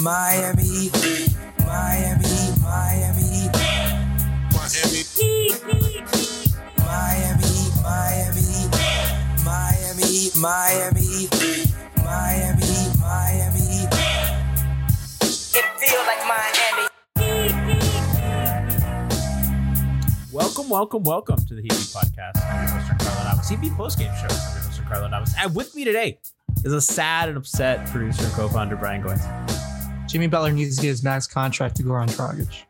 Miami, Miami, Miami, Miami, Miami, Miami, Miami, Miami, Miami, Miami, Miami. It feel like Miami. Welcome, welcome, welcome to the Heat Podcast. I'm your host, Carlo Navas. Heat Beat postgame show. I'm your host, Carlo Navas. And with me today is a sad and upset producer and co-founder, Brian Goins. Jimmy Butler needs to get his max contract to Goran Dragic.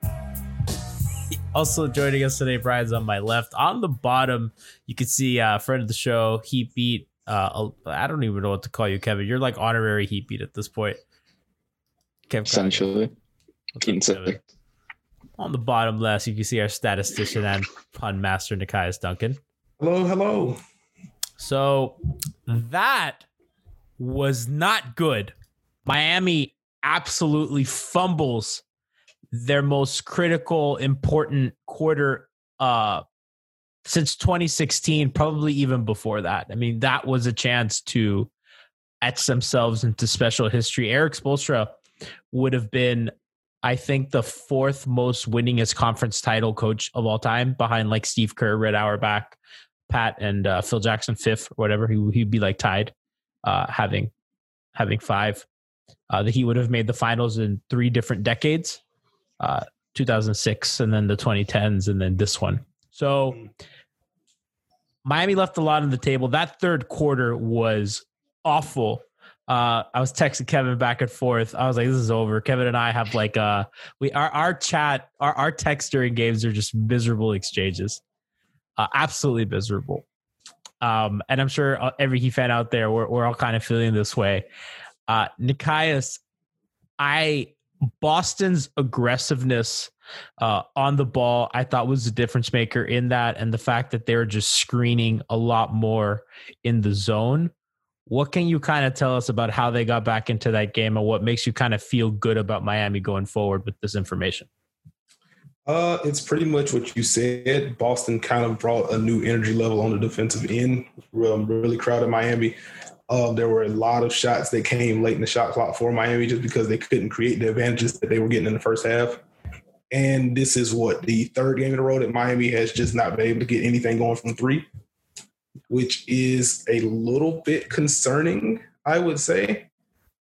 Also joining us today, Brian's on my left. On the bottom, you can see a friend of the show, Heat Beat. Uh, I don't even know what to call you, Kevin. You're like honorary Heat Beat at this point. Kevin, essentially. Up, Kevin? On the bottom left, you can see our statistician and pun master, Nekias Duncan. Hello, hello. So that was not good. Miami absolutely fumbles their most critical, important quarter uh, since 2016, probably even before that. I mean, that was a chance to etch themselves into special history. Erik Spoelstra would have been, I think, the fourth most winningest conference title coach of all time, behind like Steve Kerr, Red Auerbach, Pat, and uh, Phil Jackson, fifth or whatever. He, he'd be like tied, uh, having having five. Uh, that he would have made the finals in three different decades, uh, 2006, and then the 2010s, and then this one. So Miami left a lot on the table. That third quarter was awful. Uh, I was texting Kevin back and forth. I was like, "This is over." Kevin and I have like uh, we our our chat, our our text during games are just miserable exchanges, uh, absolutely miserable. Um, and I'm sure uh, every Heat fan out there, we're we're all kind of feeling this way. Uh, Nekias, I Boston's aggressiveness uh, on the ball, I thought was the difference maker in that, and the fact that they're just screening a lot more in the zone. What can you kind of tell us about how they got back into that game, and what makes you kind of feel good about Miami going forward with this information? Uh, it's pretty much what you said. Boston kind of brought a new energy level on the defensive end. Real, really crowded Miami. Uh, there were a lot of shots that came late in the shot clock for Miami just because they couldn't create the advantages that they were getting in the first half. And this is what the third game in a row that Miami has just not been able to get anything going from three, which is a little bit concerning, I would say,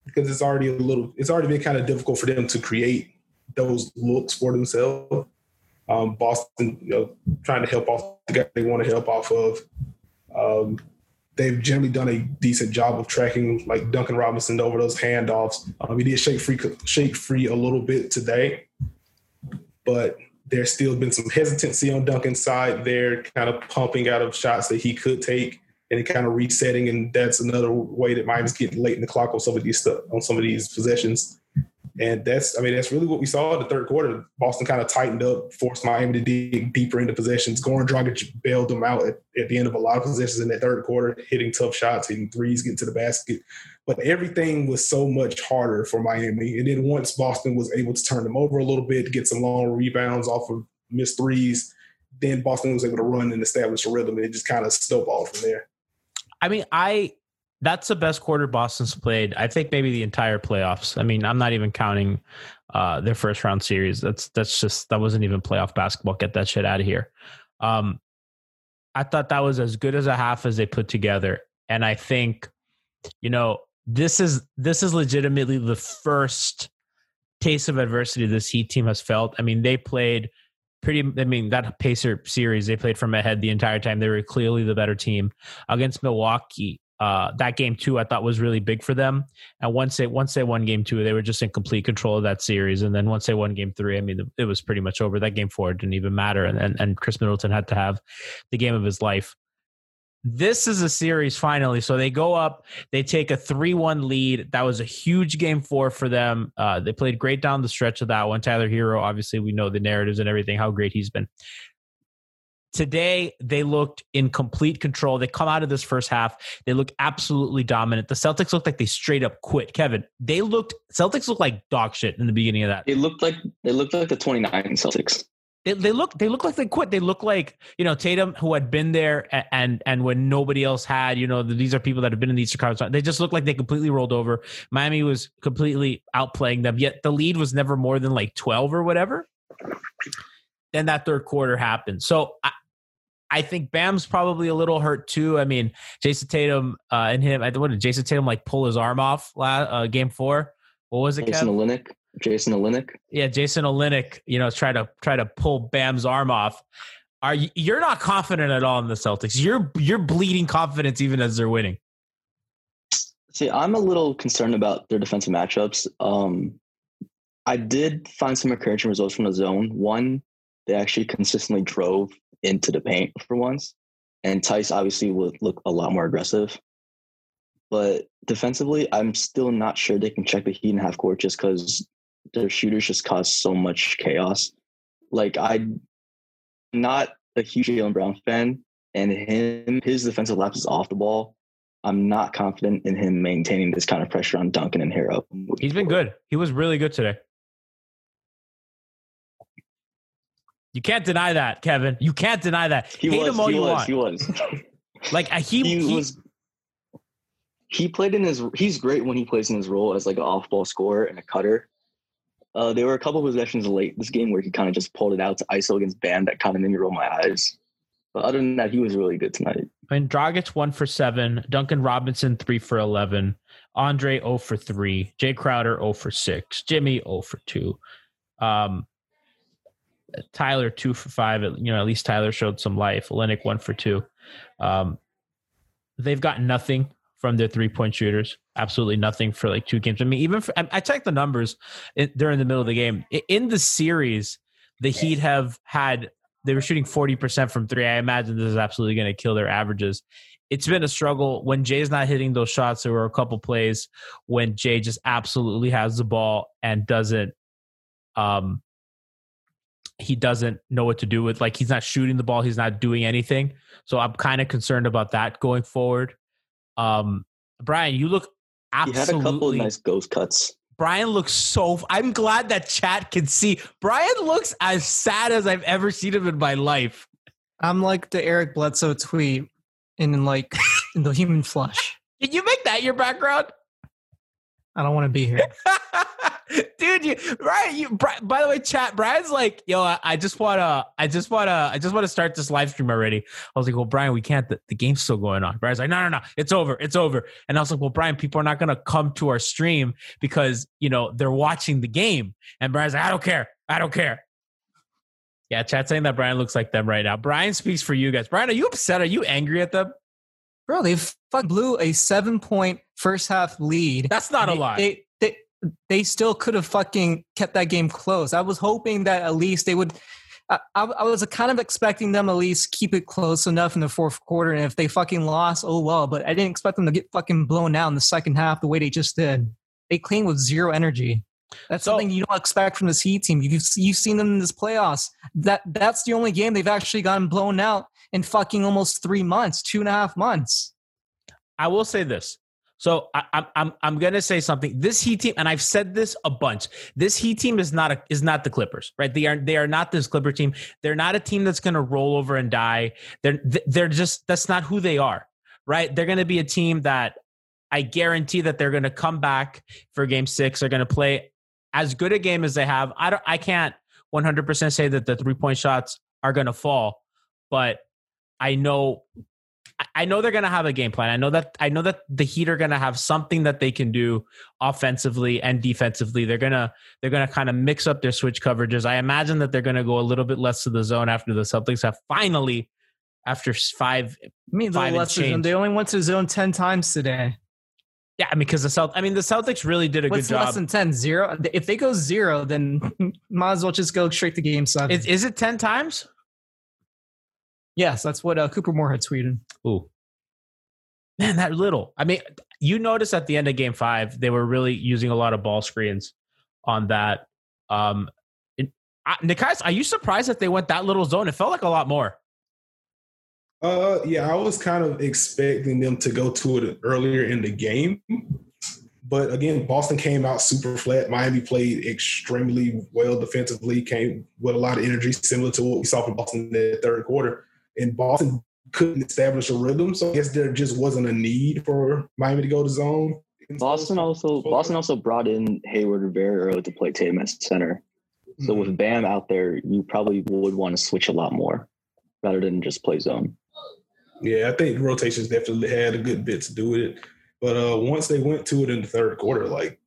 because it's already a little, it's already been kind of difficult for them to create those looks for themselves. Um, Boston, you know, trying to help off the guy they want to help off of. Um, they've generally done a decent job of tracking like Duncan Robinson over those handoffs. Um, he did shake free, shake free a little bit today, but there's still been some hesitancy on Duncan's side. They're kind of pumping out of shots that he could take and kind of resetting, and that's another way that Miami's getting late in the clock on some of these stuff on some of these possessions. And that's, I mean, that's really what we saw in the third quarter. Boston kind of tightened up, forced Miami to dig deeper into possessions. Goran Dragic bailed them out at, at the end of a lot of possessions in that third quarter, hitting tough shots, hitting threes, getting to the basket. But everything was so much harder for Miami. And then once Boston was able to turn them over a little bit, get some long rebounds off of missed threes, then Boston was able to run and establish a rhythm, and it just kind of snowballed from there. I mean, I that's the best quarter Boston's played. I think maybe the entire playoffs. I mean, I'm not even counting uh, their first round series. That's that's just that wasn't even playoff basketball. Get that shit out of here. Um, I thought that was as good as a half as they put together, and I think, you know, this is this is legitimately the first taste of adversity this Heat team has felt. I mean, they played pretty. I mean, that Pacer series they played from ahead the entire time. They were clearly the better team against Milwaukee uh, that game two I thought was really big for them. And once they once they won game two, they were just in complete control of that series. And then once they won game three, I mean, it was pretty much over. That game four didn't even matter. And and, and Khris Middleton had to have the game of his life. This is a series finally. So they go up, they take a 3 1 lead. That was a huge game four for them. Uh, they played great down the stretch of that one. Tyler Herro, obviously, we know the narratives and everything, how great he's been. Today, they looked in complete control. They come out of this first half. They look absolutely dominant. The Celtics looked like they straight up quit. Kevin, they looked Celtics looked like dog shit in the beginning of that. They looked like they looked like the 29 Celtics. They, they look they look like they quit. They look like you know Tatum, who had been there, and and when nobody else had, you know, these are people that have been in these Chicago. They just looked like they completely rolled over. Miami was completely outplaying them. Yet the lead was never more than like twelve or whatever. Then that third quarter happened. So I, I think Bam's probably a little hurt too. I mean, Jayson Tatum uh, and him. I what did Jayson Tatum like pull his arm off last, uh, game four? What was it? Jason Olynyk. Jason Olynyk. Yeah, Jason Olynyk. You know, try to try to pull Bam's arm off. Are you, you're not confident at all in the Celtics? You're you're bleeding confidence even as they're winning. See, I'm a little concerned about their defensive matchups. Um, I did find some encouraging results from the zone. One, they actually consistently drove into the paint for once. And Theis obviously would look a lot more aggressive. But defensively, I'm still not sure they can check the Heat in half court just because their shooters just cause so much chaos. Like I'm not a huge Jaylen Brown fan, and him his defensive lapses off the ball. I'm not confident in him maintaining this kind of pressure on Duncan and Herro. He's been good. He was really good today. You can't deny that, Kevin. You can't deny that. He Hate was. him all he you was. want. He was. Like uh, he, he, he was. He played in his. He's great when he plays in his role as like an off-ball scorer and a cutter. Uh, there were a couple possessions late this game where he kind of just pulled it out to ISO against Bam that kind of made me roll my eyes. But other than that, he was really good tonight. I mean, Dragic one for seven, Duncan Robinson three for eleven, Andre 0 for three, Jae Crowder 0 for six, Jimmy 0 for two, um, Tyler two for five. You know, at least Tyler showed some life. Olynyk one for two. Um, they've got nothing from their three point shooters. Absolutely nothing for like two games. I mean, even for, I checked the numbers during the middle of the game. In the series, the Heat have had they were shooting 40% from three. I imagine this is absolutely going to kill their averages. It's been a struggle when Jae's not hitting those shots. There were a couple plays when Jae just absolutely has the ball and doesn't um he doesn't know what to do with like he's not shooting the ball, he's not doing anything. So I'm kind of concerned about that going forward. Um Brian, you look He had a couple of nice ghost cuts. Brian looks so. I'm glad that chat can see. Brian looks as sad as I've ever seen him in my life. I'm like the Eric Bledsoe tweet in like in the human flesh. Can you make that your background? I don't want to be here. Dude, you right? You by the way, chat. Brian's like, yo, I, I just wanna, I just wanna, I just wanna start this live stream already. I was like, well, Brian, we can't. The, the game's still going on. Brian's like, no, no, no, it's over, it's over. And I was like, well, Brian, people are not gonna come to our stream because you know they're watching the game. And Brian's like, I don't care, I don't care. Yeah, chat saying that Brian looks like them right now. Brian speaks for you guys. Brian, are you upset? Are you angry at them? Bro, they fuck blew a seven point first half lead. That's not a lie. They, still could have fucking kept that game close. I was hoping that at least they would. I, I, was kind of expecting them at least keep it close enough in the fourth quarter. And if they fucking lost, oh well. But I didn't expect them to get fucking blown out in the second half the way they just did. They clean with zero energy. That's So- something you don't expect from this Heat team. You've you've seen them in this playoffs. That that's the only game they've actually gotten blown out in fucking almost three months, two and a half months. I will say this. So I, I'm I'm I'm gonna say something. This Heat team, and I've said this a bunch. This Heat team is not a is not the Clippers, right? They are they are not this Clipper team. They're not a team that's gonna roll over and die. They're they're just that's not who they are, right? They're gonna be a team that I guarantee that they're gonna come back for Game Six. They're gonna play as good a game as they have. I don't. I can't 100 percent say that the three point shots are gonna fall, but I know I- know they're going to have a game plan. I know that I know that the Heat are going to have something that they can do offensively and defensively. They're going to they're going to kind of mix up their switch coverages. I imagine that they're going to go a little bit less to the zone after the Celtics have finally after five I mean, Five less than- they only went to zone 10 times today. yeah, I mean because the Celt I mean the Celtics really did a What's good less than 10? Zero? If they go zero, then might as well just go straight to game seven. Is, is it 10 times? yes, that's what uh, Cooper Moore had tweeted. Ooh. Man, that little. I mean, you notice at the end of game five, they were really using a lot of ball screens on that. Um, it, I, Nekias, are you surprised that they went that little zone? It felt like a lot more. Uh, yeah, I was kind of expecting them to go to it earlier in the game, but again, Boston came out super flat. Miami played extremely well defensively, came with a lot of energy, similar to what we saw from Boston in the third quarter. And Boston couldn't establish a rhythm, so I guess there just wasn't a need for Miami to go to zone. Boston also Boston also brought in Hayward very early to play Tatum at center. So Mhm. with Bam out there, you probably would want to switch a lot more rather than just play zone. Yeah, I think rotations definitely had a good bit to do with it. But uh, once they went to it in the third quarter, like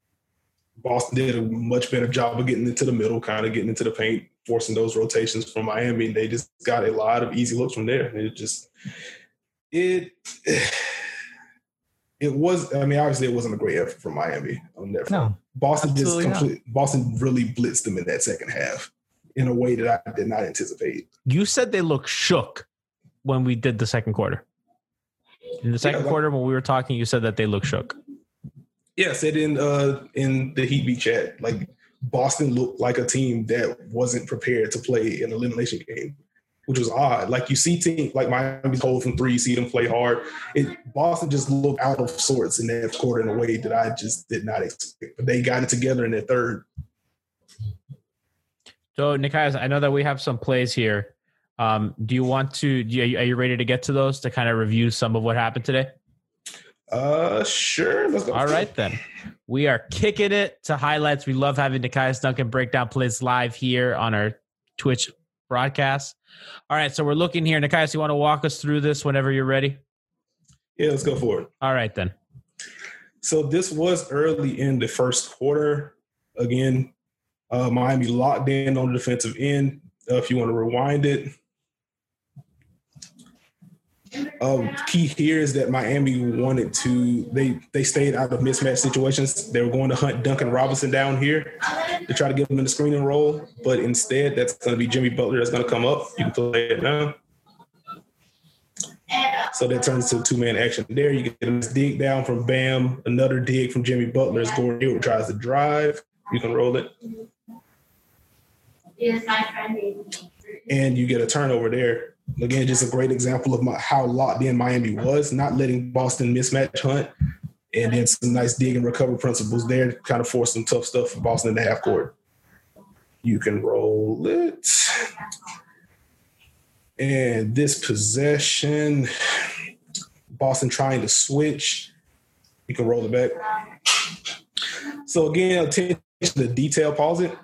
Boston did a much better job of getting into the middle, kind of getting into the paint, forcing those rotations from Miami. And they just got a lot of easy looks from there. It just it it was. I mean, obviously, it wasn't a great effort from Miami on that. front. No, Boston just absolutely not. complete, Boston really blitzed them in that second half in a way that I did not anticipate. You said they looked shook when we did the second quarter. In the second like- quarter, when we were talking, you said that they looked shook. Yeah, said in uh in the Heat beat chat, like Boston looked like a team that wasn't prepared to play an elimination game, which was odd. Like you see team like Miami's hold from three, see them play hard. It Boston just looked out of sorts in that quarter in a way that I just did not expect. But they got it together in their third. So, Nekias, I know that we have some plays here. Um, do you want to? You, are you ready to get to those to kind of review some of what happened today? Uh sure. Let's go. All right, then. We are kicking it to highlights. We love having Nekias Duncan break down plays live here on our Twitch broadcast. All right, so we're looking here. Nekias, you want to walk us through this whenever you're ready? Yeah, let's go for it. All right, then. So this was early in the first quarter. Again, uh, Miami locked in on the defensive end. Uh, if you want to rewind it, um, key here is that Miami wanted to they they stayed out of mismatch situations. They were going to hunt Duncan Robinson down here to try to get him in the screening role, but instead that's going to be Jimmy Butler that's going to come up. You can play it now. So that turns to two man action there. You get a dig down from Bam, another dig from Jimmy Butler as Gordon Hayward tries to drive. You can roll it. And you get a turnover there. Again, just a great example of my, how locked in Miami was, not letting Boston mismatch hunt. And then some nice dig and recover principles there, kind of force some tough stuff for Boston in the half court. You can roll it. And this possession, Boston trying to switch. You can roll it back. So again, attention to detail. Pause it.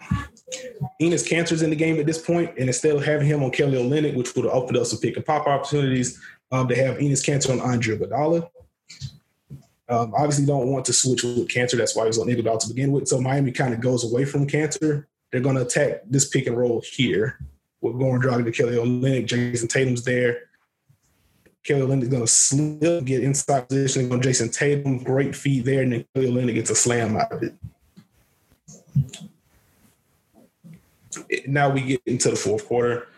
Enes Kanter's in the game at this point, and instead of having him on Kelly Olynyk, which would have opened up some pick and pop opportunities, um, they have Enes Kanter on Andre Iguodala. Um, obviously, don't want to switch with Kanter. That's why he was on Iguodala to begin with. So Miami kind of goes away from Kanter. They're going to attack this pick and roll here Goran Dragic to Kelly Olynyk. Jayson Tatum's there. Kelly Olynyk going to slip, get inside position on Jayson Tatum. Great feed there, and then Kelly Olynyk gets a slam out of it. Now we get into the fourth quarter.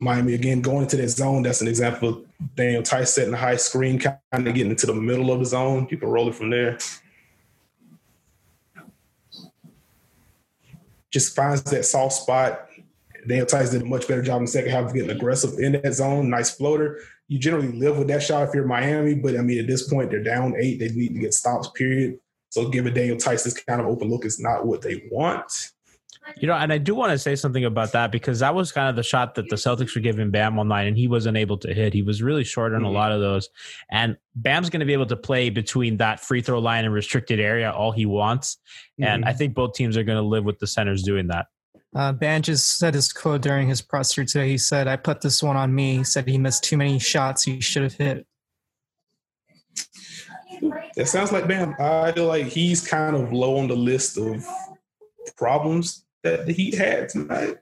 Miami again going into that zone. That's an example of Daniel Theis setting a high screen, kind of getting into the middle of the zone. You can roll it from there. Just finds that soft spot. Daniel Theis did a much better job in the second half of getting aggressive in that zone. Nice floater. You generally live with that shot if you're Miami, but I mean, at this point, they're down eight. They need to get stops, period. So giving Daniel Theis this kind of open look is not what they want. You know, and I do want to say something about that because that was kind of the shot that the Celtics were giving Bam all night, and he wasn't able to hit. He was really short on mm-hmm. a lot of those. And Bam's going to be able to play between that free throw line and restricted area all he wants. Mm-hmm. And I think both teams are going to live with the centers doing that. Uh, Bam just said his quote during his presser today. He said, I put this one on me. He said he missed too many shots he should have hit. That sounds like Bam. I feel like he's kind of low on the list of problems that the Heat had tonight.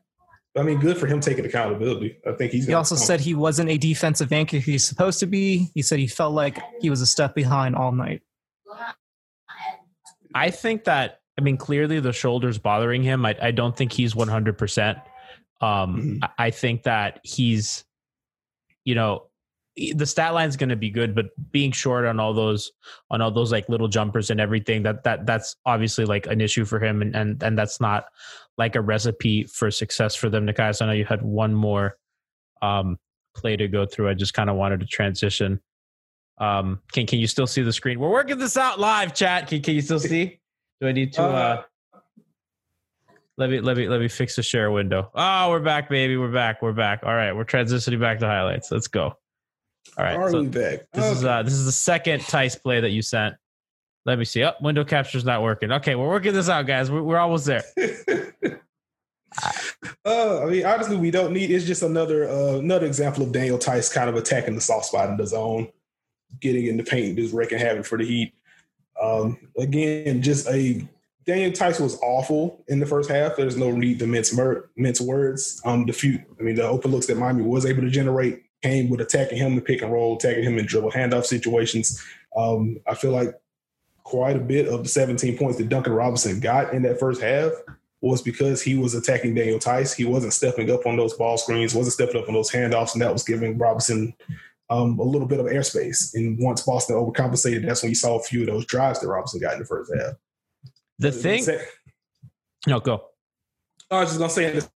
I mean, good for him taking accountability. I think he's. He also said he wasn't a defensive anchor he's supposed to be. He said he felt like he was a step behind all night. I think that I mean clearly the shoulders bothering him. I, I don't think he's one hundred percent. Um, mm-hmm. I think that he's, you know, the stat line is going to be good, but being short on all those on all those like little jumpers and everything that that that's obviously like an issue for him, and and and that's not like a recipe for success for them. Nekias, I know you had one more um, play to go through. I just kind of wanted to transition. Um, can can you still see the screen? We're working this out live, chat. Can can you still see? Do I need to? Uh, uh let me let me let me fix the share window. Oh, we're back, baby. We're back. We're back. All right, we're transitioning back to highlights. Let's go. All right. Are so we back? This okay. is uh this is the second Theis play that you sent. Let me see. Up oh, window capture's not working. Okay, we're working this out, guys. We're, we're almost there. uh, I mean, honestly, we don't need. It's just another uh, another example of Daniel Theis kind of attacking the soft spot in the zone, getting in the paint, just wrecking havoc for the Heat. Um, again, just a Daniel Theis was awful in the first half. There's no need to mince, mince words. Um, the few, I mean, the open looks that Miami was able to generate came with attacking him in pick and roll, attacking him in dribble handoff situations. Um, I feel like quite a bit of the 17 points that Duncan Robinson got in that first half was because he was attacking Daniel Theis. He wasn't stepping up on those ball screens, wasn't stepping up on those handoffs, and that was giving Robinson um, a little bit of airspace. And once Boston overcompensated, that's when you saw a few of those drives that Robinson got in the first half. The thing, no, go. I was just gonna say in the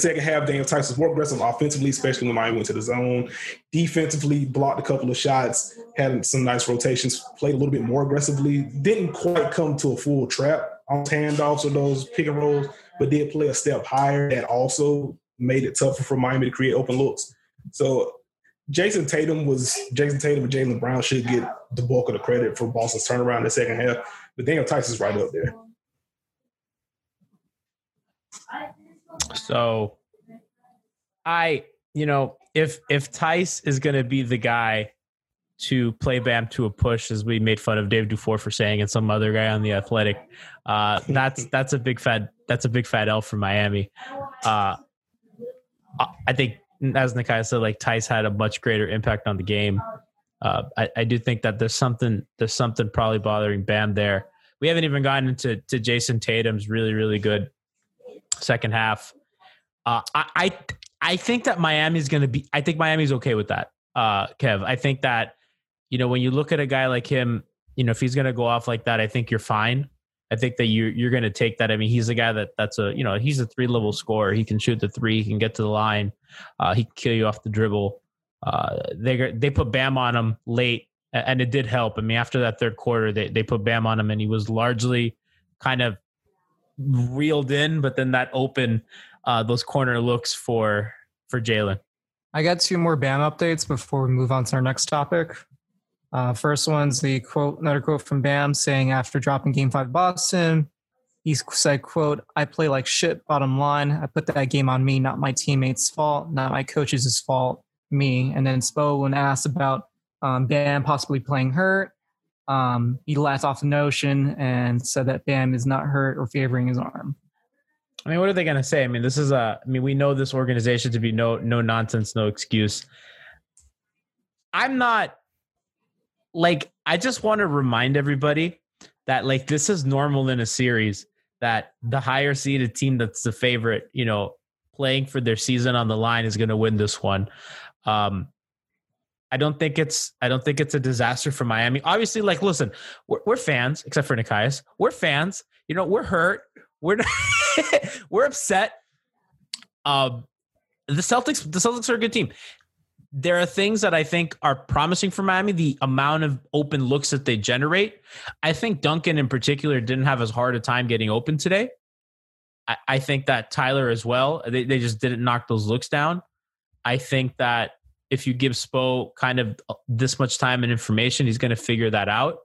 Second half, Daniel was more aggressive offensively, especially when Miami went to the zone. Defensively, blocked a couple of shots, had some nice rotations, played a little bit more aggressively. Didn't quite come to a full trap on handoffs or those pick and rolls, but did play a step higher. That also made it tougher for Miami to create open looks. So Jayson Tatum was Jayson Tatum and Jaylen Brown should get the bulk of the credit for Boston's turnaround in the second half, but Daniel is right up there. So I, you know, if if Theis is going to be the guy to play Bam to a push, as we made fun of Dave Dufour for saying, and some other guy on the Athletic, uh, that's that's a big fat that's a big fat L for Miami. Uh, I think, as Nikai said, like Theis had a much greater impact on the game. Uh, I, I do think that there's something there's something probably bothering Bam there. We haven't even gotten into to Jayson Tatum's really really good second half. Uh, I, I I think that Miami's going to be. I think Miami's okay with that, uh, Kev. I think that you know when you look at a guy like him, you know if he's going to go off like that, I think you're fine. I think that you you're going to take that. I mean, he's a guy that that's a you know he's a three level scorer. He can shoot the three. He can get to the line. Uh, he can kill you off the dribble. Uh, they they put Bam on him late, and it did help. I mean, after that third quarter, they they put Bam on him, and he was largely kind of reeled in. But then that open uh, those corner looks for for Jaylen. I got two more BAM updates before we move on to our next topic. Uh, first one's the quote, another quote from Bam saying after dropping Game Five Boston, he said, "quote I play like shit. Bottom line, I put that game on me, not my teammates' fault, not my coaches' fault, me." And then Spo, when asked about um, Bam possibly playing hurt, um, he laughed off the notion and said that Bam is not hurt or favoring his arm. I mean, what are they going to say? I mean, this is a. I mean, we know this organization to be no no nonsense, no excuse. I'm not like. I just want to remind everybody that like this is normal in a series that the higher seeded team that's the favorite, you know, playing for their season on the line is going to win this one. Um, I don't think it's I don't think it's a disaster for Miami. Obviously, like listen, we're, we're fans, except for Nekias. We're fans. You know, we're hurt. We're we're upset. Um, the Celtics, the Celtics are a good team. There are things that I think are promising for Miami. The amount of open looks that they generate. I think Duncan in particular didn't have as hard a time getting open today. I, I think that Tyler as well. They they just didn't knock those looks down. I think that if you give Spo kind of uh, this much time and information, he's going to figure that out.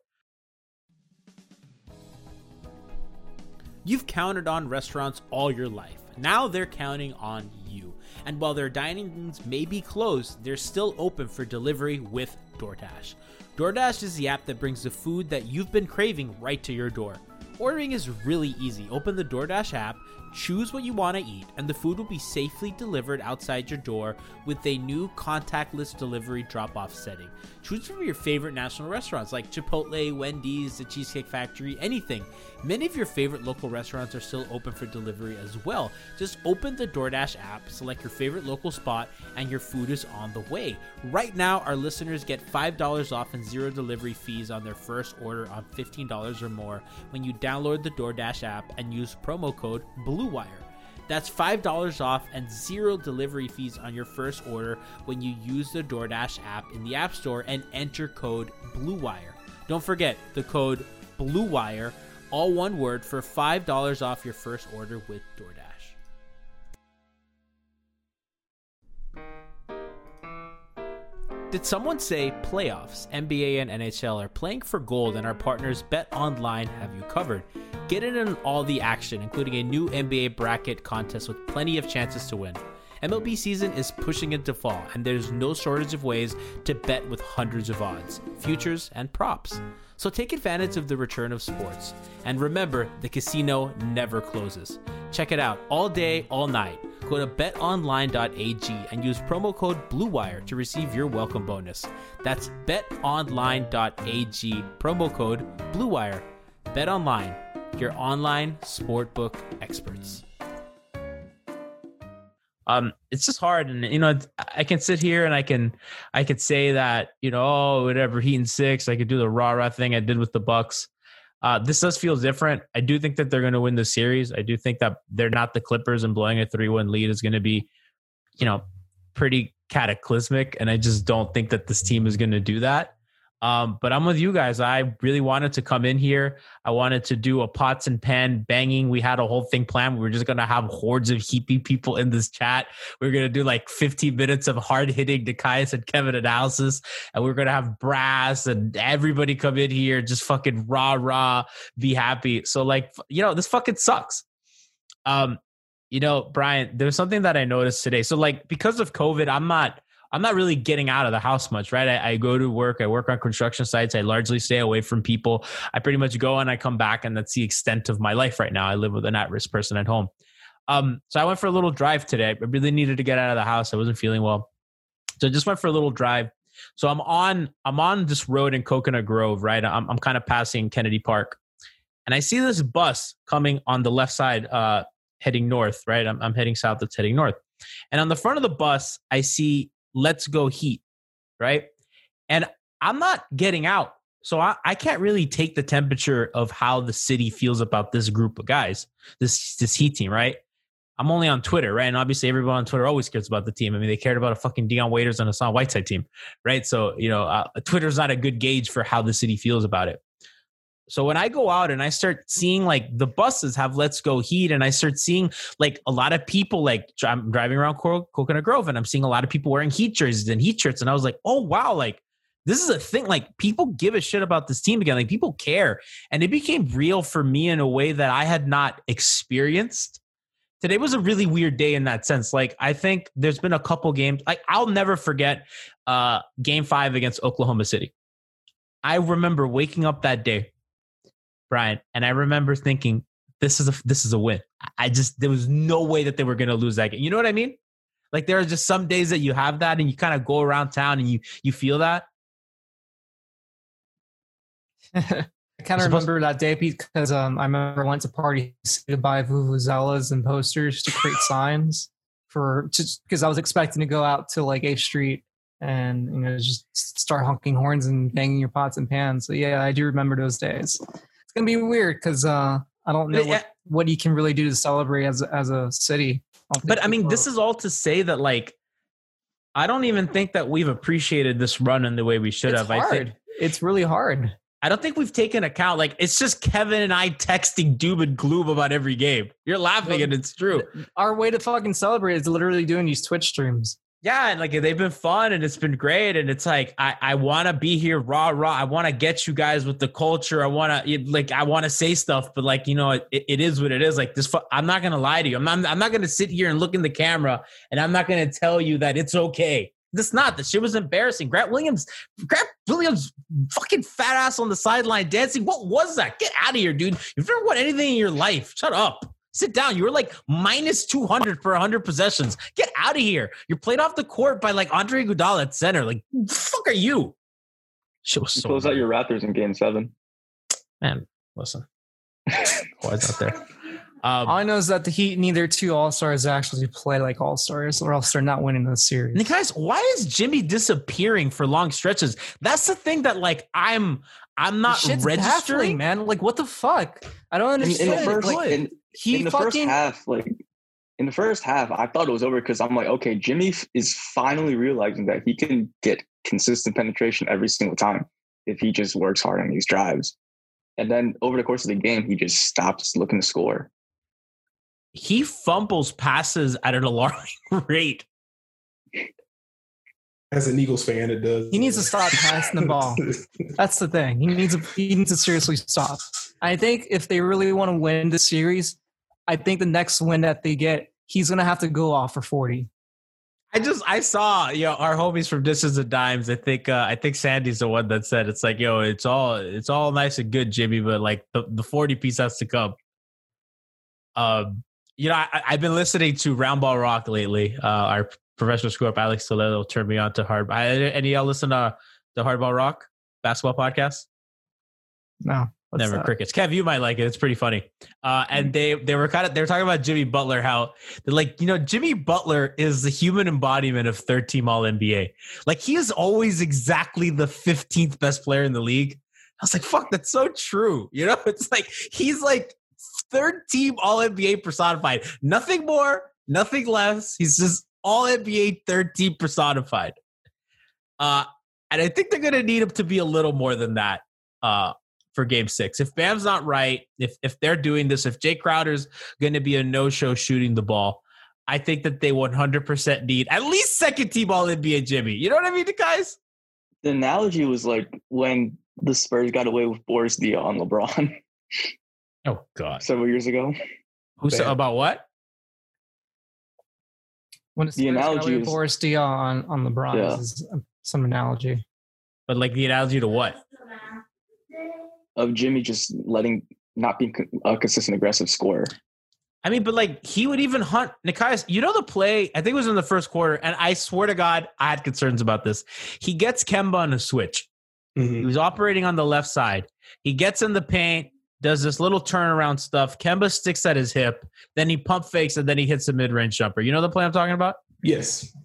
You've counted on restaurants all your life. Now they're counting on you. And while their dining rooms may be closed, they're still open for delivery with DoorDash. DoorDash is the app that brings the food that you've been craving right to your door. Ordering is really easy. Open the DoorDash app, choose what you want to eat, and the food will be safely delivered outside your door with a new contactless delivery drop off setting. Choose from your favorite national restaurants like Chipotle, Wendy's, the Cheesecake Factory, anything. Many of your favorite local restaurants are still open for delivery as well. Just open the DoorDash app, select your favorite local spot, and your food is on the way. Right now, our listeners get $5 off and zero delivery fees on their first order on $15 or more when you download the DoorDash app and use promo code BLUEWIRE. That's $5 off and zero delivery fees on your first order when you use the DoorDash app in the App Store and enter code BLUEWIRE. Don't forget the code BLUEWIRE, all one word, for $5 off your first order with DoorDash. Did someone say playoffs, NBA and NHL are playing for gold and our partners Bet Online have you covered? Get in on all the action, including a new NBA bracket contest with plenty of chances to win. MLB season is pushing into fall, and there's no shortage of ways to bet with hundreds of odds, futures, and props. So take advantage of the return of sports. And remember, the casino never closes. Check it out all day, all night. Go to betonline.ag and use promo code BLUEWIRE to receive your welcome bonus. That's betonline.ag, promo code BLUEWIRE. BetOnline, your online sportbook experts. um it's just hard and you know i can sit here and i can i could say that you know oh whatever heat and six i could do the rah rah thing i did with the bucks uh this does feel different. I do think that they're going to win the series. I do think that they're not the clippers and blowing a 3-1 lead is going to be you know pretty cataclysmic and i just don't think that this team is going to do that um, but I'm with you guys. I really wanted to come in here. I wanted to do a pots and pan banging. We had a whole thing planned. We were just gonna have hordes of heapy people in this chat. We are gonna do like 15 minutes of hard hitting Nekias and Kevin analysis, and we are gonna have brass and everybody come in here, just fucking rah rah, be happy. So like, you know, this fucking sucks. Um, you know, Brian, there's something that I noticed today. So like, because of COVID, I'm not. I'm not really getting out of the house much, right? I, I, go to work, I work on construction sites, I largely stay away from people. I pretty much go and I come back, and that's the extent of my life right now. I live with an at risk person at home. Um, so I went for a little drive today. I really needed to get out of the house. I wasn't feeling well. So I just went for a little drive. So I'm on I'm on this road in Coconut Grove, right? I'm I'm kind of passing Kennedy Park. And I see this bus coming on the left side, uh, heading north, right? I'm, I'm heading south, it's heading north. And on the front of the bus, I see let's go heat right? And i'm not getting out. So I, I can't really take the temperature of how the city feels about this group of guys this this heat team right? I'm only on twitter right? And obviously everyone on twitter always cares about the team. I mean they cared about a fucking dion waiters and a Hassan whiteside team right? So you know uh, twitter's not a good gauge for how the city feels about it so when I go out and I start seeing like the buses have Let's Go Heat, and I start seeing like a lot of people like I'm driving around Coconut Grove, and I'm seeing a lot of people wearing Heat jerseys and Heat shirts, and I was like, oh wow, like this is a thing. Like people give a shit about this team again. Like people care, and it became real for me in a way that I had not experienced. Today was a really weird day in that sense. Like I think there's been a couple games. Like I'll never forget uh game five against Oklahoma City. I remember waking up that day, Brian, and I remember thinking, "This is a this is a win." I just there was no way that they were going to lose that game. You know what I mean? Like there are just some days that you have that, and you kind of go around town and you you feel that. I kind of remember that day because um, I remember I went to party to buy vuvuzelas and posters to create signs for just because I was expecting to go out to like 8th Street and you know just start honking horns and banging your pots and pans. So yeah, I do remember those days. It's gonna be weird because uh, I don't know what, what you can really do to celebrate as a, as a city. I but I mean, this is all to say that like I don't even think that we've appreciated this run in the way we should it's have. Hard. I think it's really hard. I don't think we've taken account. Like it's just Kevin and I texting doom and gloom about every game. You're laughing, well, and it's true. Our way to fucking celebrate is literally doing these Twitch streams. Yeah, and like they've been fun and it's been great. And it's like I I want to be here raw raw. I want to get you guys with the culture. I want to like I want to say stuff, but like you know it, it is what it is. Like this, I'm not gonna lie to you. I'm not I'm not gonna sit here and look in the camera and I'm not gonna tell you that it's okay. This not. The shit was embarrassing. Grant Williams, Grant Williams, fucking fat ass on the sideline dancing. What was that? Get out of here, dude. You've never won anything in your life. Shut up. Sit down. You were like minus 200 for 100 possessions. Get out of here. You're played off the court by like Andre Iguodala at center. Like, fuck are you? Shit was so. Close out your Raptors in game seven. Man, listen. Why's out there? Um, All I know is that the Heat need their two All Stars actually play like All Stars, or else they're not winning the series. And guys, why is Jimmy disappearing for long stretches? That's the thing that like I'm I'm not registering, baffling, man. Like what the fuck? I don't understand. In, in the first, like, in, he in the fucking, first half, like in the first half, I thought it was over because I'm like, okay, Jimmy is finally realizing that he can get consistent penetration every single time if he just works hard on these drives. And then over the course of the game, he just stops looking to score he fumbles passes at an alarming rate. As an Eagles fan, it does. He needs to stop passing the ball. That's the thing. He needs to he needs to seriously stop. I think if they really want to win the series, I think the next win that they get, he's gonna have to go off for forty. I just I saw you know our homies from Distance and Dimes. I think uh, I think Sandy's the one that said it's like yo, it's all it's all nice and good, Jimmy, but like the, the forty piece has to come. Um, you know, I, have been listening to Roundball Rock lately. Uh, our professional screw up Alex Toledo turned me on to hard. I, any y'all listen to the Hardball Rock basketball podcast? No, never that? crickets. Kev, you might like it. It's pretty funny. Uh, and they they were kind of they were talking about Jimmy Butler. How they're like, you know, Jimmy Butler is the human embodiment of third team All NBA. Like he is always exactly the fifteenth best player in the league. I was like, fuck, that's so true. You know, it's like he's like third team All NBA personified. Nothing more, nothing less. He's just All NBA third team personified. Uh, and I think they're going to need him to be a little more than that uh, for Game Six. If Bam's not right, if if they're doing this, if Jae Crowder's going to be a no show shooting the ball, I think that they 100% need at least second team All NBA Jimmy. You know what I mean, guys? The analogy was like when the Spurs got away with Boris Diaw on LeBron. Oh God! Several years ago. Who said about what? When the analogy is Boris Diaw on on LeBron yeah. is um, some analogy. But like the analogy to what? Of Jimmy just letting not being a consistent aggressive scorer. I mean, but like he would even hunt Nekias. You know the play? I think it was in the first quarter, and I swear to God, I had concerns about this. He gets Kemba on a switch. Mm-hmm. He was operating on the left side. He gets in the paint does this little turnaround stuff. Kemba sticks at his hip, then he pump fakes, and then he hits a mid range jumper. You know the play I'm talking about? Yes.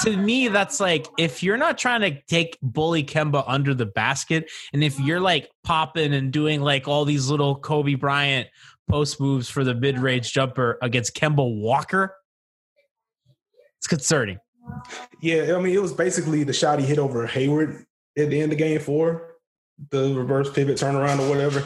To me, that's like if you're not trying to take bully Kemba under the basket, and if you're like popping and doing like all these little Kobe Bryant post moves for the mid range jumper against Kemba Walker, it's concerning. Yeah, I mean, it was basically the shot he hit over Hayward at the end of game four the reverse pivot turnaround or whatever.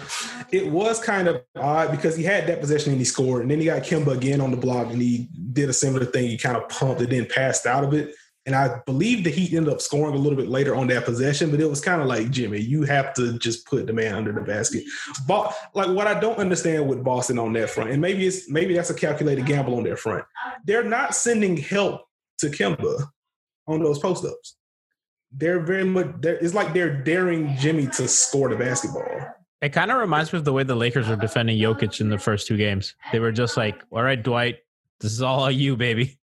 It was kind of odd because he had that possession and he scored, and then he got Kemba again on the block and he did a similar thing. He kind of pumped it, then passed out of it, And I believe the Heat ended up scoring a little bit later on that possession, but it was kind of like Jimmy, you have to just put the man under the basket. But like what I don't understand with Boston on that front, and maybe it's maybe that's a calculated gamble on their front. They're not sending help to Kemba on those post ups. They're very much. They're, it's like they're daring Jimmy to score the basketball. It kind of reminds me of the way the Lakers were defending Jokic in the first two games. They were just like, "All right, Dwight, this is all on you, baby."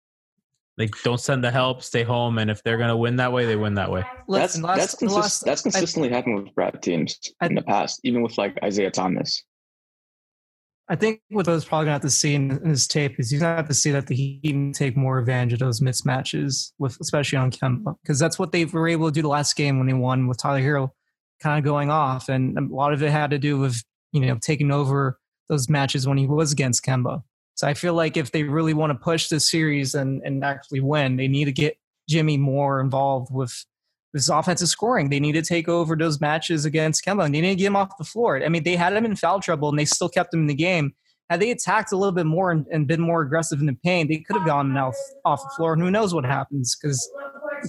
Like, don't send the help, stay home, and if they're gonna win that way, they win that way. That's Listen, last- that's, consist- last- that's consistently happened with Brad teams I- in the past, even with like Isaiah Thomas. I think what those probably gonna have to see in, his tape is he's gonna have to see that the Heat take more advantage of those mismatches with especially on Kemba because that's what they were able to do the last game when they won with Tyler Herro kind of going off, and a lot of it had to do with you know taking over those matches when he was against Kemba. So I feel like if they really want to push this series and and actually win, they need to get Jimmy more involved with this offensive scoring. They need to take over those matches against Kemba. And they need to get him off the floor. I mean, they had him in foul trouble and they still kept him in the game. Had they attacked a little bit more and, and been more aggressive in the paint, they could have gone off, off the floor. And who knows what happens because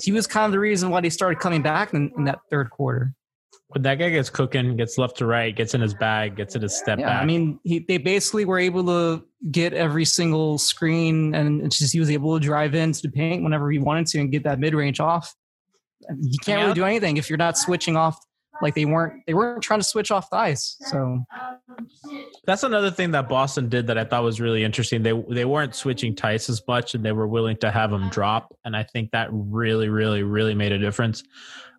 he was kind of the reason why they started coming back in, in that third quarter. When that guy gets cooking, gets left to right, gets in his bag, gets in his step Yeah, back. I mean, he, they basically were able to get every single screen, and just he was able to drive into the paint whenever he wanted to and get that mid range off. You can't really do anything if you're not switching off. Like they weren't, they weren't trying to switch off Theis. So That's another thing that Boston did that I thought was really interesting. They they weren't switching Theis as much, and they were willing to have them drop, and I think that really, really, really made a difference.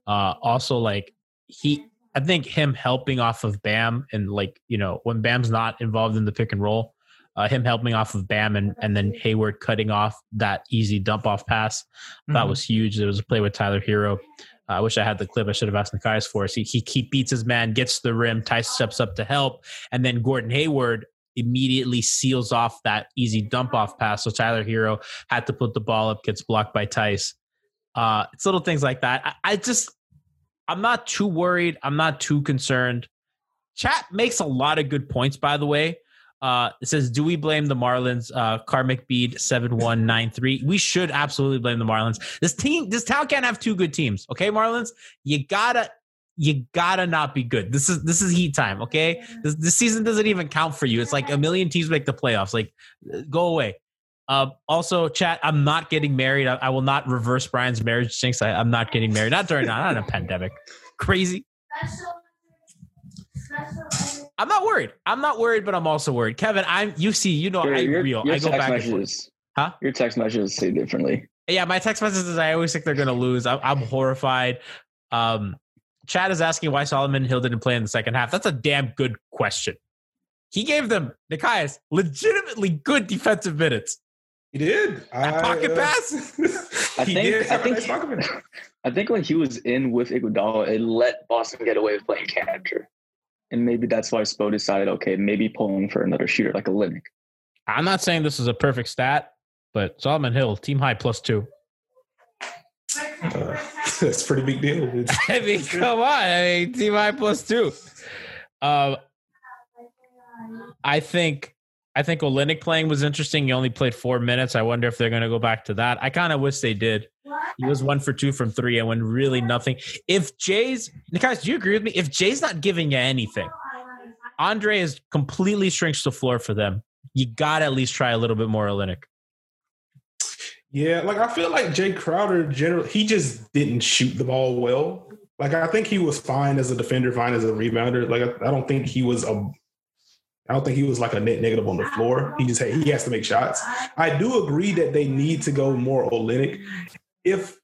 Uh, also, like he, I think him helping off of Bam, and like you know when Bam's not involved in the pick and roll, uh, him helping off of Bam, and and then Hayward cutting off that easy dump off pass, that Mhm. was huge. There was a play with Tyler Herro. I wish I had the clip. I should have asked Nekias for us. He, he he beats his man, gets to the rim. Theis steps up to help, and then Gordon Hayward immediately seals off that easy dump off pass. So Tyler Herro had to put the ball up, gets blocked by Theis. Uh, it's little things like that. I, I just I'm not too worried. I'm not too concerned. Chat makes a lot of good points, by the way. Uh, it says, "Do we blame the Marlins?" Uh, Karmic Bead seven one nine three. We should absolutely blame the Marlins. This team, this town can't have two good teams. Okay, Marlins, you gotta, you gotta not be good. This is this is Heat time. Okay, this, this season doesn't even count for you. It's like a million teams make the playoffs. Like, go away. Uh, also, chat. I'm not getting married. I, I will not reverse Brian's marriage jinx. I, I'm not getting married. Not during not in a pandemic. Crazy. I'm not worried. I'm not worried, but I'm also worried. Kevin, I'm you see, you know, I your, real. your I go text back and forth. messages, Huh? Your text messages say differently. Yeah, my text messages, I always think they're gonna lose. I'm, I'm horrified. Um Chad is asking why Solomon Hill didn't play in the second half. That's a damn good question. He gave them Nekias legitimately good defensive minutes. He did. That pocket uh, pass? I think- I think- nice. I think when he was in with Iguodala, it let Boston get away with playing Kanter. And maybe that's why Spo decided, okay, maybe pulling for another shooter like Olynyk. I'm not saying this is a perfect stat, but Solomon Hill, team high plus two. Uh, that's a pretty big deal. It's- I mean, come on. I mean, team high plus two. Um, I think I think Olynyk playing was interesting. He only played four minutes. I wonder if they're going to go back to that. I kind of wish they did. He was one for two from three and when really nothing. If Jae's, guys, do you agree with me? If Jae's not giving you anything, Andre is completely shrinks the floor for them. You got to at least try a little bit more Olynyk. Yeah, like I feel like Jae Crowder generally he just didn't shoot the ball well. Like I think he was fine as a defender, fine as a rebounder. Like I, I don't think he was a I don't think he was like a net negative on the floor. He just had, he has to make shots. I do agree that they need to go more Olynyk. If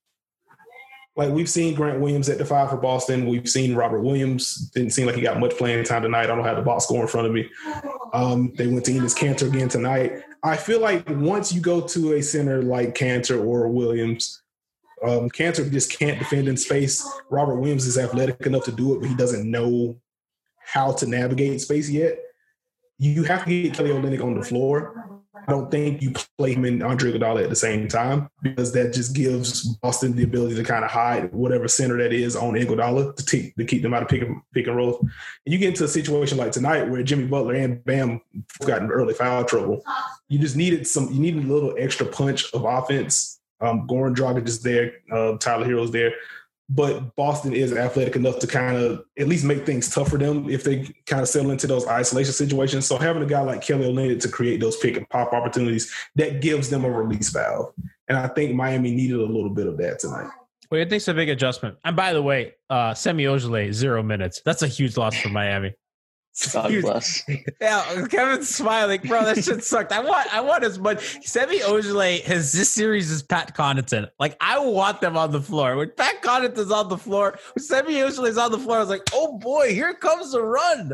like we've seen Grant Williams at the five for Boston, we've seen Robert Williams. Didn't seem like he got much playing time tonight. I don't have the box score in front of me. Um, they went to Enes Kanter again tonight. I feel like once you go to a center like Kanter or Williams, um, Kanter just can't defend in space. Robert Williams is athletic enough to do it, but he doesn't know how to navigate space yet. You have to get Kelly Olynyk on the floor. I don't think you play him and Andre Iguodala at the same time because that just gives Boston the ability to kind of hide whatever center that is on Iguodala to, take, to keep them out of pick and, pick and roll. And you get into a situation like tonight where Jimmy Butler and Bam got in early foul trouble. You just needed some. You needed a little extra punch of offense Um, Goran Dragic is there. Uh, Tyler Herro's there. But Boston is athletic enough to kind of at least make things tough for them if they kind of settle into those isolation situations. So having a guy like Kelly Olynyk to create those pick and pop opportunities, that gives them a release valve. And I think Miami needed a little bit of that tonight. Well, I think it's a big adjustment. And by the way, uh, Semi Ojeleye, zero minutes. That's a huge loss for Miami. God Huge. bless. Yeah, Kevin's smiling, bro. That shit sucked. I want, I want as much. Semi Ojeleye has this series is Pat Connaughton. Like I want them on the floor. When Pat Connaughton's on the floor, when Semi Ojeleye's on the floor, I was like, oh boy, here comes the run.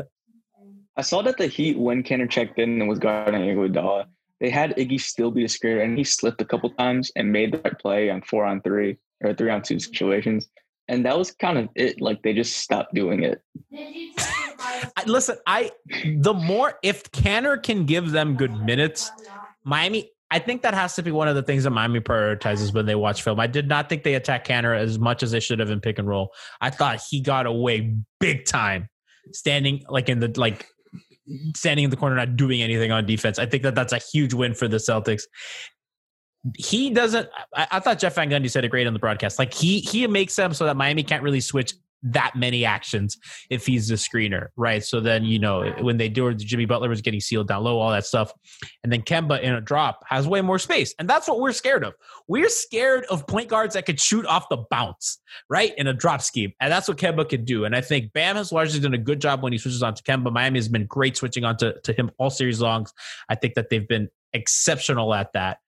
I saw that the Heat, when Kanter checked in and was guarding Iguodala, they had Iggy still be a screener, and he slipped a couple times and made the right play on four on three or three on two situations. And that was kind of it. Like they just stopped doing it. I, listen, I the more if Kanter can give them good minutes, Miami. I think that has to be one of the things that Miami prioritizes when they watch film. I did not think they attacked Kanter as much as they should have in pick and roll. I thought he got away big time, standing like in the like standing in the corner, not doing anything on defense. I think that that's a huge win for the Celtics. He doesn't. I, I thought Jeff Van Gundy said it great on the broadcast. Like he he makes them so that Miami can't really switch that many actions if he's the screener, right? So then you know when they do it, Jimmy Butler was getting sealed down low, all that stuff, and then Kemba in a drop has way more space, and that's what we're scared of. We're scared of point guards that could shoot off the bounce, right, in a drop scheme, and that's what Kemba could do. And I think Bam has largely done a good job when he switches on to Kemba. Miami has been great switching on to, to him all series long. I think that they've been exceptional at that.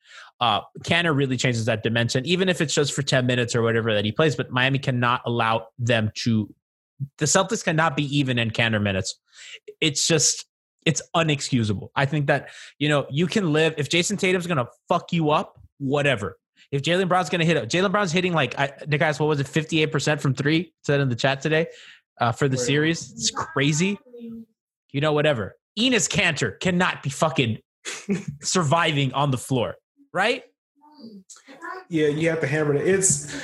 Uh, Kanter really changes that dimension, even if it's just for 10 minutes or whatever that he plays. But Miami cannot allow them to, the Celtics cannot be even in Canner minutes. It's just, it's unexcusable. I think that, you know, you can live, if Jayson Tatum's going to fuck you up, whatever. If Jaylen Brown's going to hit it, Jalen Brown's hitting like, I, Nick guys, what was it, 58% from three, said in the chat today uh, for the series. It's crazy. You know, whatever. Enes Kanter cannot be fucking surviving on the floor, right? Yeah, you have to hammer it. It's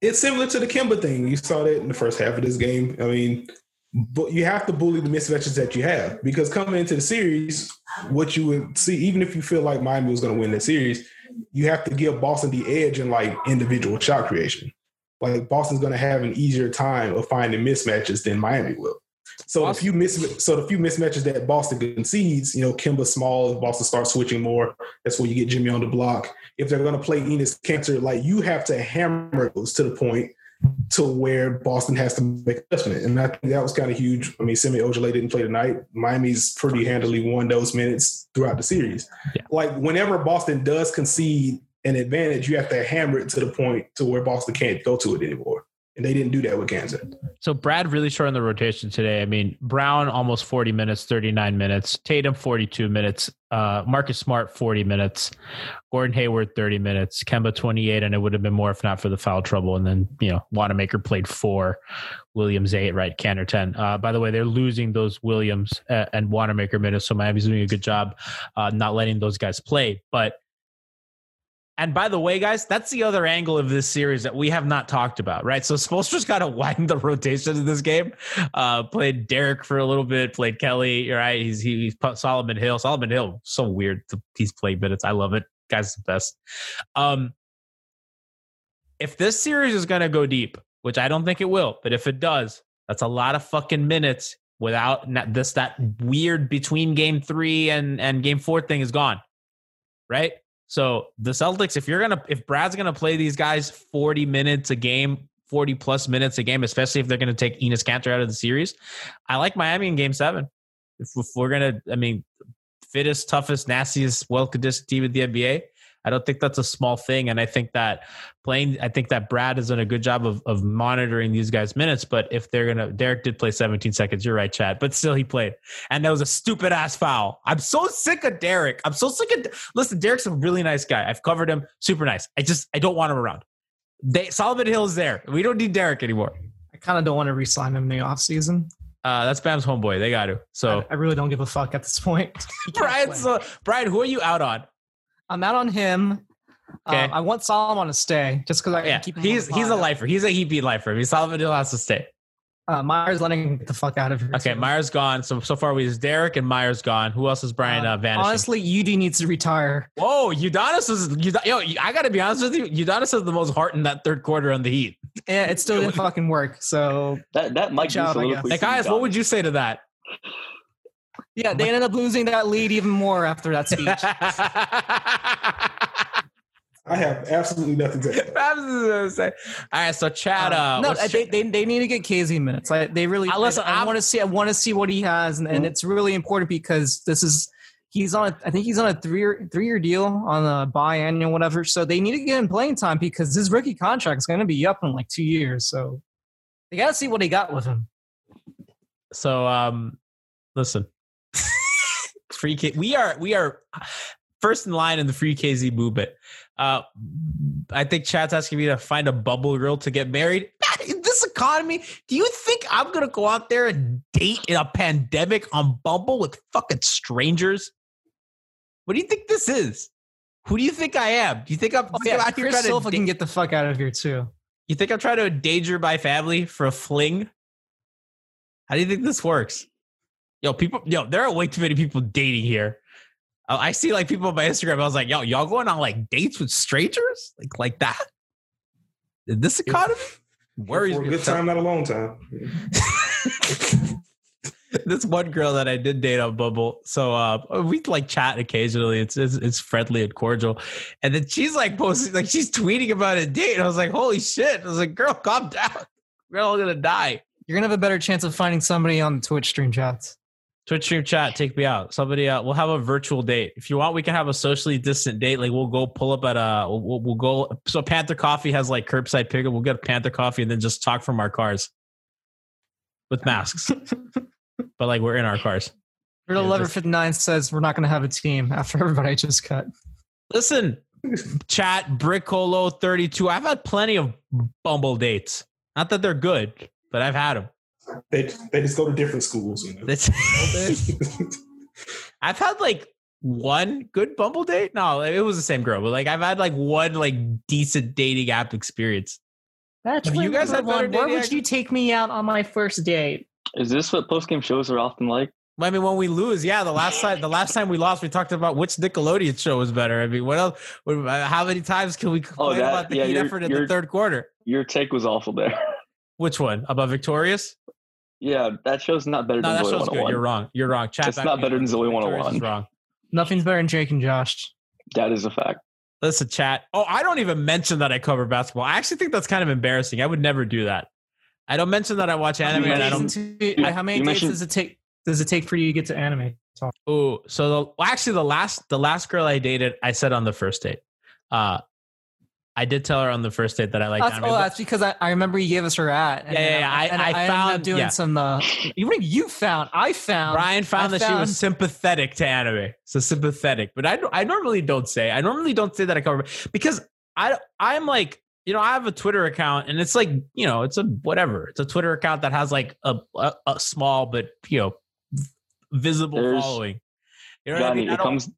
it's similar to the Kemba thing. You saw that in the first half of this game. I mean, but you have to bully the mismatches that you have because coming into the series, what you would see, even if you feel like Miami was going to win the series, you have to give Boston the edge in like individual shot creation. Like Boston's going to have an easier time of finding mismatches than Miami will. So if you miss, so the few mismatches that Boston concedes, you know, Kemba small, Boston starts switching more, that's where you get Jimmy on the block. If they're going to play Enes Kanter, like you have to hammer those to the point to where Boston has to make a adjustment. And I think that was kind of huge. I mean, Semi Ojeleye didn't play tonight. Miami's pretty handily won those minutes throughout the series. Yeah. Like whenever Boston does concede an advantage, you have to hammer it to the point to where Boston can't go to it anymore. And they didn't do that with Kansas. So Brad really short on the rotation today. I mean, Brown almost 40 minutes, 39 minutes. Tatum 42 minutes. Uh, Marcus Smart 40 minutes. Gordon Hayward 30 minutes. Kemba 28, and it would have been more if not for the foul trouble. And then you know Wanamaker played four, Williams eight, right? Kanter 10. Uh, by the way, they're losing those Williams uh, and Wanamaker minutes, so Miami's doing a good job uh, not letting those guys play. But and by the way, guys, that's the other angle of this series that we have not talked about, right? So Spoelstra's got to widen the rotation in this game. Uh, played Derek for a little bit, played Kelly, right? He's he, he's Solomon Hill. Solomon Hill, so weird. He's played minutes. I love it. Guy's the best. Um, if this series is going to go deep, which I don't think it will, but if it does, that's a lot of fucking minutes without this that weird between game three and and game four thing is gone, right? So the Celtics, if you're gonna, if Brad's gonna play these guys 40 minutes a game, 40 plus minutes a game, especially if they're gonna take Enes Kanter out of the series, I like Miami in Game Seven. If, we're gonna, I mean, fittest, toughest, nastiest, well conditioned team in the NBA. I don't think that's a small thing, and I think that playing, I think that Brad has done a good job of of monitoring these guys' minutes. But if they're gonna, Derek did play 17 seconds. You're right, Chad, but still he played, and that was a stupid ass foul. I'm so sick of Derek. I'm so sick of. Listen, Derek's a really nice guy. I've covered him, super nice. I just I don't want him around. They, Solomon Hill is there. We don't need Derek anymore. I kind of don't want to re-sign him in the offseason. Uh, that's Bam's homeboy. They got to. So I, I really don't give a fuck at this point. Brian, so, Brian, who are you out on? I'm out on him. Okay. Um, I want Solomon to stay just because I Yeah, can keep him. he's he's a lifer. He's a heat beat lifer. He's Solomon Hill has to stay. Uh, Myers letting him get the fuck out of here. Okay, too. Myers gone. So so far we is Derek and Myers gone. Who else is Brian uh, vanishing? honestly, UD needs to retire. Whoa, Udonis is Ud- yo. I gotta be honest with you. Udonis has the most heart in that third quarter on the Heat. Yeah, it still didn't fucking work. So That that might be out, I soliloquy Like, for guys, what would you say to that? Yeah, they ended up losing that lead even more after that speech. I have absolutely nothing to add. Babs say. All right, so Chad. Uh, Um, no, what's they, they they need to get KZ minutes. I, they really. I- listen, I, I'm- want to see. I want to see what he has, and, and it's really important because this is. He's on. A, I think he's on a three year three year deal on a biannual whatever. So they need to get him playing time because his rookie contract is going to be up in like two years. So they got to see what he got with him. so um, listen, free K. We are we are first in line in the free KZ movement. Uh, I think Chad's asking me to find a bubble girl to get married. In this economy, do you think I'm gonna go out there and date in a pandemic on Bumble with fucking strangers? What do you think this is? Who do you think I am? Do you think I'm, Oh, yeah, out Chris Silva da- can get the fuck out of here too. You think I'm trying to endanger my family for a fling? How do you think this works? Yo, people, yo, there are way too many people dating here. I see like people on my Instagram. I was like, yo, y'all going on like dates with strangers, like like that? In this economy, worries For a me. good time, not a long time. this one girl that I did date on Bumble. So uh, we like chat occasionally. It's, it's it's friendly and cordial. And then she's like posting, like she's tweeting about a date. And I was like, holy shit! I was like, girl, calm down. We're all gonna die. You're gonna have a better chance of finding somebody on the Twitch stream chats. Twitch stream chat, take me out. Somebody, uh, we'll have a virtual date. If you want, we can have a socially distant date. Like we'll go pull up at a, we'll, we'll- we'll go. So Panther Coffee has like curbside pickup. We'll get a Panther Coffee and then just talk from our cars with masks. but like we're in our cars. Riddle Yeah, Lever 59 says we're not gonna have a team after everybody just cut. Listen, chat Brickolo 32. I've had plenty of Bumble dates. Not that they're good, but I've had them. They they just go to different schools. You know? That's, I've had like one good Bumble date. No, it was the same girl, but like I've had like one like decent dating app experience. That's you guys had better Where would you take me out on my first date? Is this what post game shows are often like? I mean, when we lose, yeah, the last time the last time we lost, we talked about which Nickelodeon show was better. I mean, what else? uh, How many times can we complain that- about the yeah, heat you're- effort in the third quarter? Your take was awful there. Which one? About Victorious? Yeah, that show's not better No, than that Zoe show's good. 101. You're wrong. You're wrong. Chat It's back not better than Zoe Victorious 101. is Wrong. Nothing's better than Jake and Josh. That is a fact. Listen, chat. Oh, I don't even mention that I cover basketball. I actually think that's kind of embarrassing. I would never do that. I don't mention that I watch anime. many And I don't. into, how many you days mentioned- does it take? Does it take for you to get to anime? Talk. Oh, so the well, actually the last the last girl I dated, I said on the first date. Uh I did tell her on the first date that I like That's, anime. oh, that's because I, I remember you gave us her at. And Yeah, yeah, then yeah, I- and I ended found- up doing yeah. some. Uh, you you found. I found. Ryan found I that she was sympathetic to anime. So sympathetic. But I I normally don't say. I normally don't say that I cover because I I'm like, you know, I have a Twitter account and it's like, you know, it's a whatever. It's a Twitter account that has like a a, a small but, you know, visible There's- following. You know what I mean? I it comes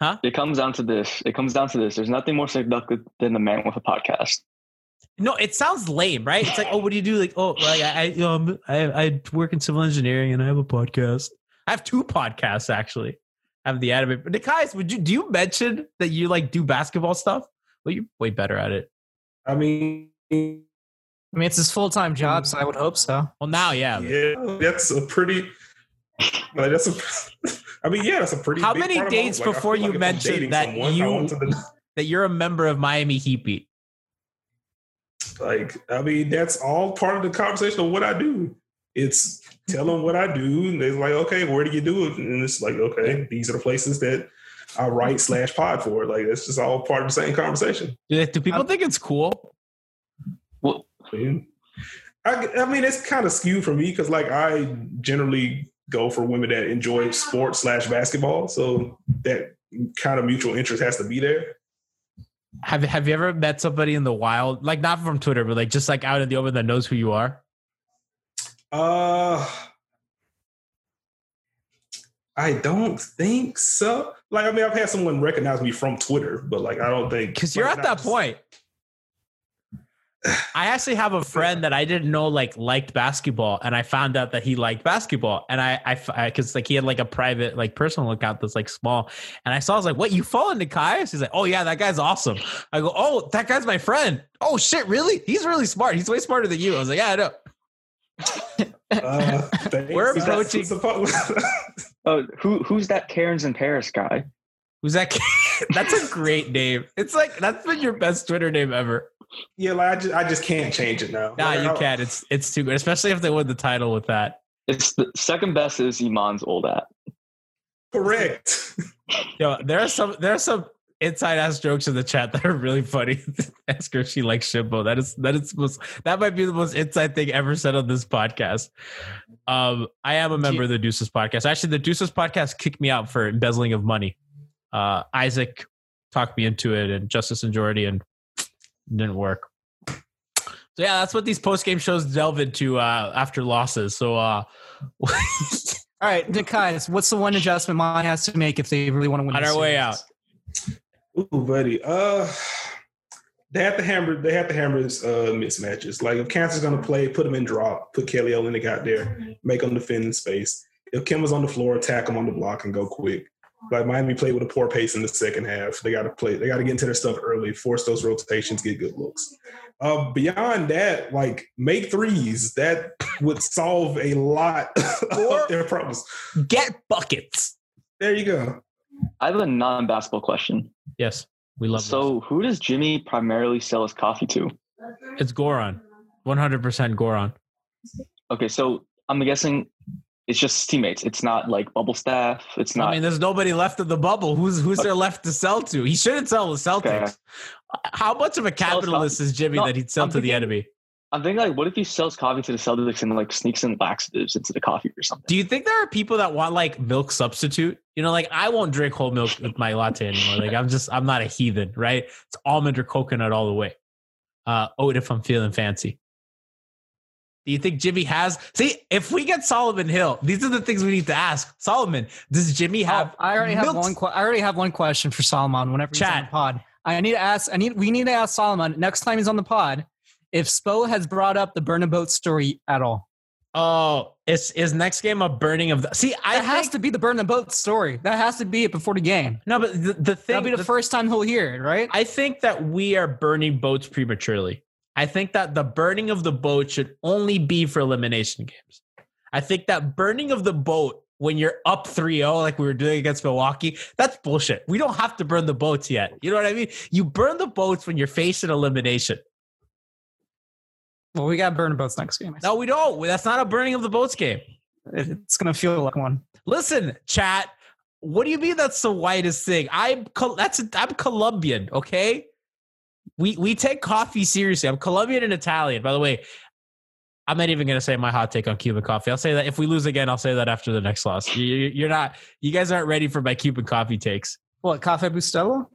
Huh? it comes down to this. It comes down to this. There's nothing more seductive than a man with a podcast. No, it sounds lame, right? It's like, oh, what do you do? Like, oh, like I, I, um, I, I work in civil engineering and I have a podcast. I have two podcasts actually. I have the anime. But guys, would you do you mention that you like do basketball stuff? Well, you're way better at it. I mean, I mean, it's his full time job, so I would hope so. Well, now, yeah. yeah, that's a pretty. Like that's a. I mean, yeah, that's a pretty. How big many part dates. Like, before you like mentioned that someone, you- want to- That you're a member of Miami Heat Beat. like, I mean, that's all part of the conversation of what I do. It's tell them what I do, and they're like, okay, where do you do it? And it's like, okay, these are the places that I write slash pod for. Like, it's just all part of the same conversation. Do, do people think it's cool? Well, I mean, I, I mean, it's kind of skewed for me because, like, I generally go for women that enjoy sports slash basketball, so that kind of mutual interest has to be there. Have Have you ever met somebody in the wild, like not from Twitter, but like just like out in the open that knows who you are? Uh, I don't think so. Like, I mean, I've had someone recognize me from Twitter, but like, I don't think Because you're at that just- point. I actually have a friend that I didn't know like liked basketball, and I found out that he liked basketball, and I, I, because like he had like a private like personal account that's like small, and I saw I was like, "What you follow Nekias?" He's like, "Oh yeah, that guy's awesome." I go, "Oh, that guy's my friend." Oh shit, really? He's really smart. He's way smarter than you. I was like, "Yeah, I know." Uh, thanks. We're approaching- Oh, who who's that Karens in Paris guy? Who's that? kid? that's a great name. It's like that's been your best Twitter name ever. yeah, like I just, I just can't change it now. Nah, Like, you can't. It's it's too good, especially if they win the title with that. It's the second best is Iman's old at. Correct. Yo, there are some there are some inside ass jokes in the chat that are really funny. Ask her if she likes Shimbo. That is that is most that might be the most inside thing ever said on this podcast. Um, I am a member of the Deuces podcast. Actually, the Deuces podcast kicked me out for embezzling of money. Uh, Isaac talked me into it, and Justice and Jordy, and didn't work. So yeah, that's what these post game shows delve into uh, after losses. So uh, All right, Nekias, what's the one adjustment Mine has to make if they really want to win? On the our way out. Ooh, buddy. Uh, they have to hammer. They have to hammer his uh, mismatches. Like if Kanter's gonna play, put him in drop. Put Kelly Olynyk out there. Make him defend in space. If Kim was on the floor, attack him on the block and go quick. Like Miami played with a poor pace in the second half. They got to play. They got to get into their stuff early. Force those rotations. Get good looks. Uh, beyond that, like make threes. That would solve a lot Or- of their problems. get buckets. There you go. I have a non-basketball question. Yes, we love. those. So, who does Jimmy primarily sell his coffee to? It's Goran. 100% Goran. Okay, so I'm guessing it's just teammates. It's not like bubble staff. It's not. I mean, there's nobody left in the bubble. Who's who's there left to sell to? He shouldn't sell the Celtics. Okay. How much of a capitalist is Jimmy No, that he'd sell I'm to the enemy? I'm thinking like, what if he sells coffee to the Celtics and like sneaks in laxatives into the coffee or something? Do you think there are people that want like milk substitute? You know, like I won't drink whole milk with my latte anymore. Like I'm just I'm not a heathen, right? It's almond or coconut all the way. Uh oat if I'm feeling fancy. Do you think Jimmy has see if we get Solomon Hill, these are the things we need to ask. Solomon, does Jimmy oh, have Oh, I already have one. Que- I already have one question for Solomon. Whenever he's on the pod, I need to ask. I need. We need to ask Solomon next time he's on the pod if Spo has brought up the burn a boat story at all. Oh, is is next game a burning of the see? I That has think- to be the burn a boat story. That has to be it before the game. no, but the, the thing That'll be the, the- first time he'll hear it, right? I think that we are burning boats prematurely. I think that the burning of the boat should only be for elimination games. I think that burning of the boat when you're up 3-0 like we were doing against Milwaukee, that's bullshit. We don't have to burn the boats yet. You know what I mean? You burn the boats when you're facing elimination. well, we got burn boats next game. No, we don't. That's not a burning of the boats game. It's gonna feel like one. Listen, chat. What do you mean that's the whitest thing? I'm that's I'm Colombian, okay? We we take coffee seriously. I'm Colombian and Italian. By the way, I'm not even gonna say my hot take on Cuban coffee. I'll say that if we lose again, I'll say that after the next loss. You, you're not. You guys aren't ready for my Cuban coffee takes. What Cafe Bustelo?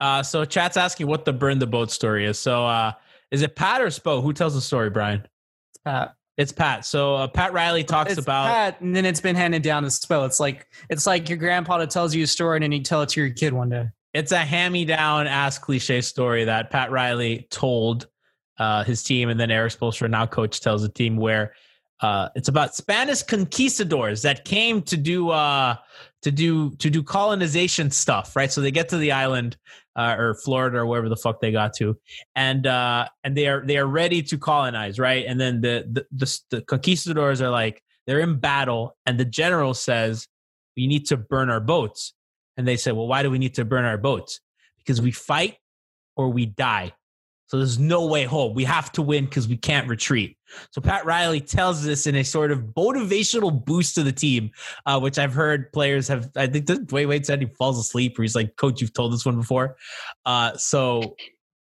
Uh, so chat's asking what the burn the boat story is. So uh, is it Pat or Spo? Who tells the story, Brian? It's Pat. It's Pat. So uh, Pat Riley talks It's about. Pat, and then it's been handed down to Spo. It's like it's like your grandpa that tells you a story, and then you tell it to your kid one day. It's a hand-me-down ass cliche story that Pat Riley told uh, his team, and then Erik Spoelstra, now coach, tells the team where uh, it's about Spanish conquistadors that came to do uh, to do to do colonization stuff, right? So they get to the island uh, or Florida or wherever the fuck they got to, and uh, and they are they are ready to colonize, right? And then the the, the the conquistadors are like they're in battle, and the general says we need to burn our boats. And they said, well, why do we need to burn our boats? Because we fight or we die. So there's no way home. We have to win because we can't retreat. So Pat Riley tells this in a sort of motivational boost to the team, uh, which I've heard players have. I think the Dwyane Wade said he falls asleep, or he's like, "Coach, you've told this one before." Uh, so,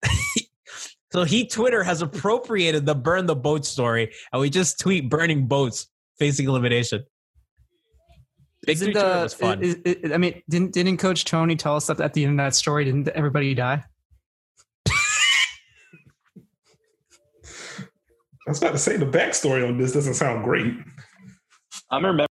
so he Twitter has appropriated the burn the boat story, and we just tweet burning boats facing elimination. Big Isn't Three the- was fun. is- is- I mean, didn't didn't Coach Tony tell us that at the end of that story, didn't everybody die? I was about to say the backstory on this doesn't sound great. I'm remember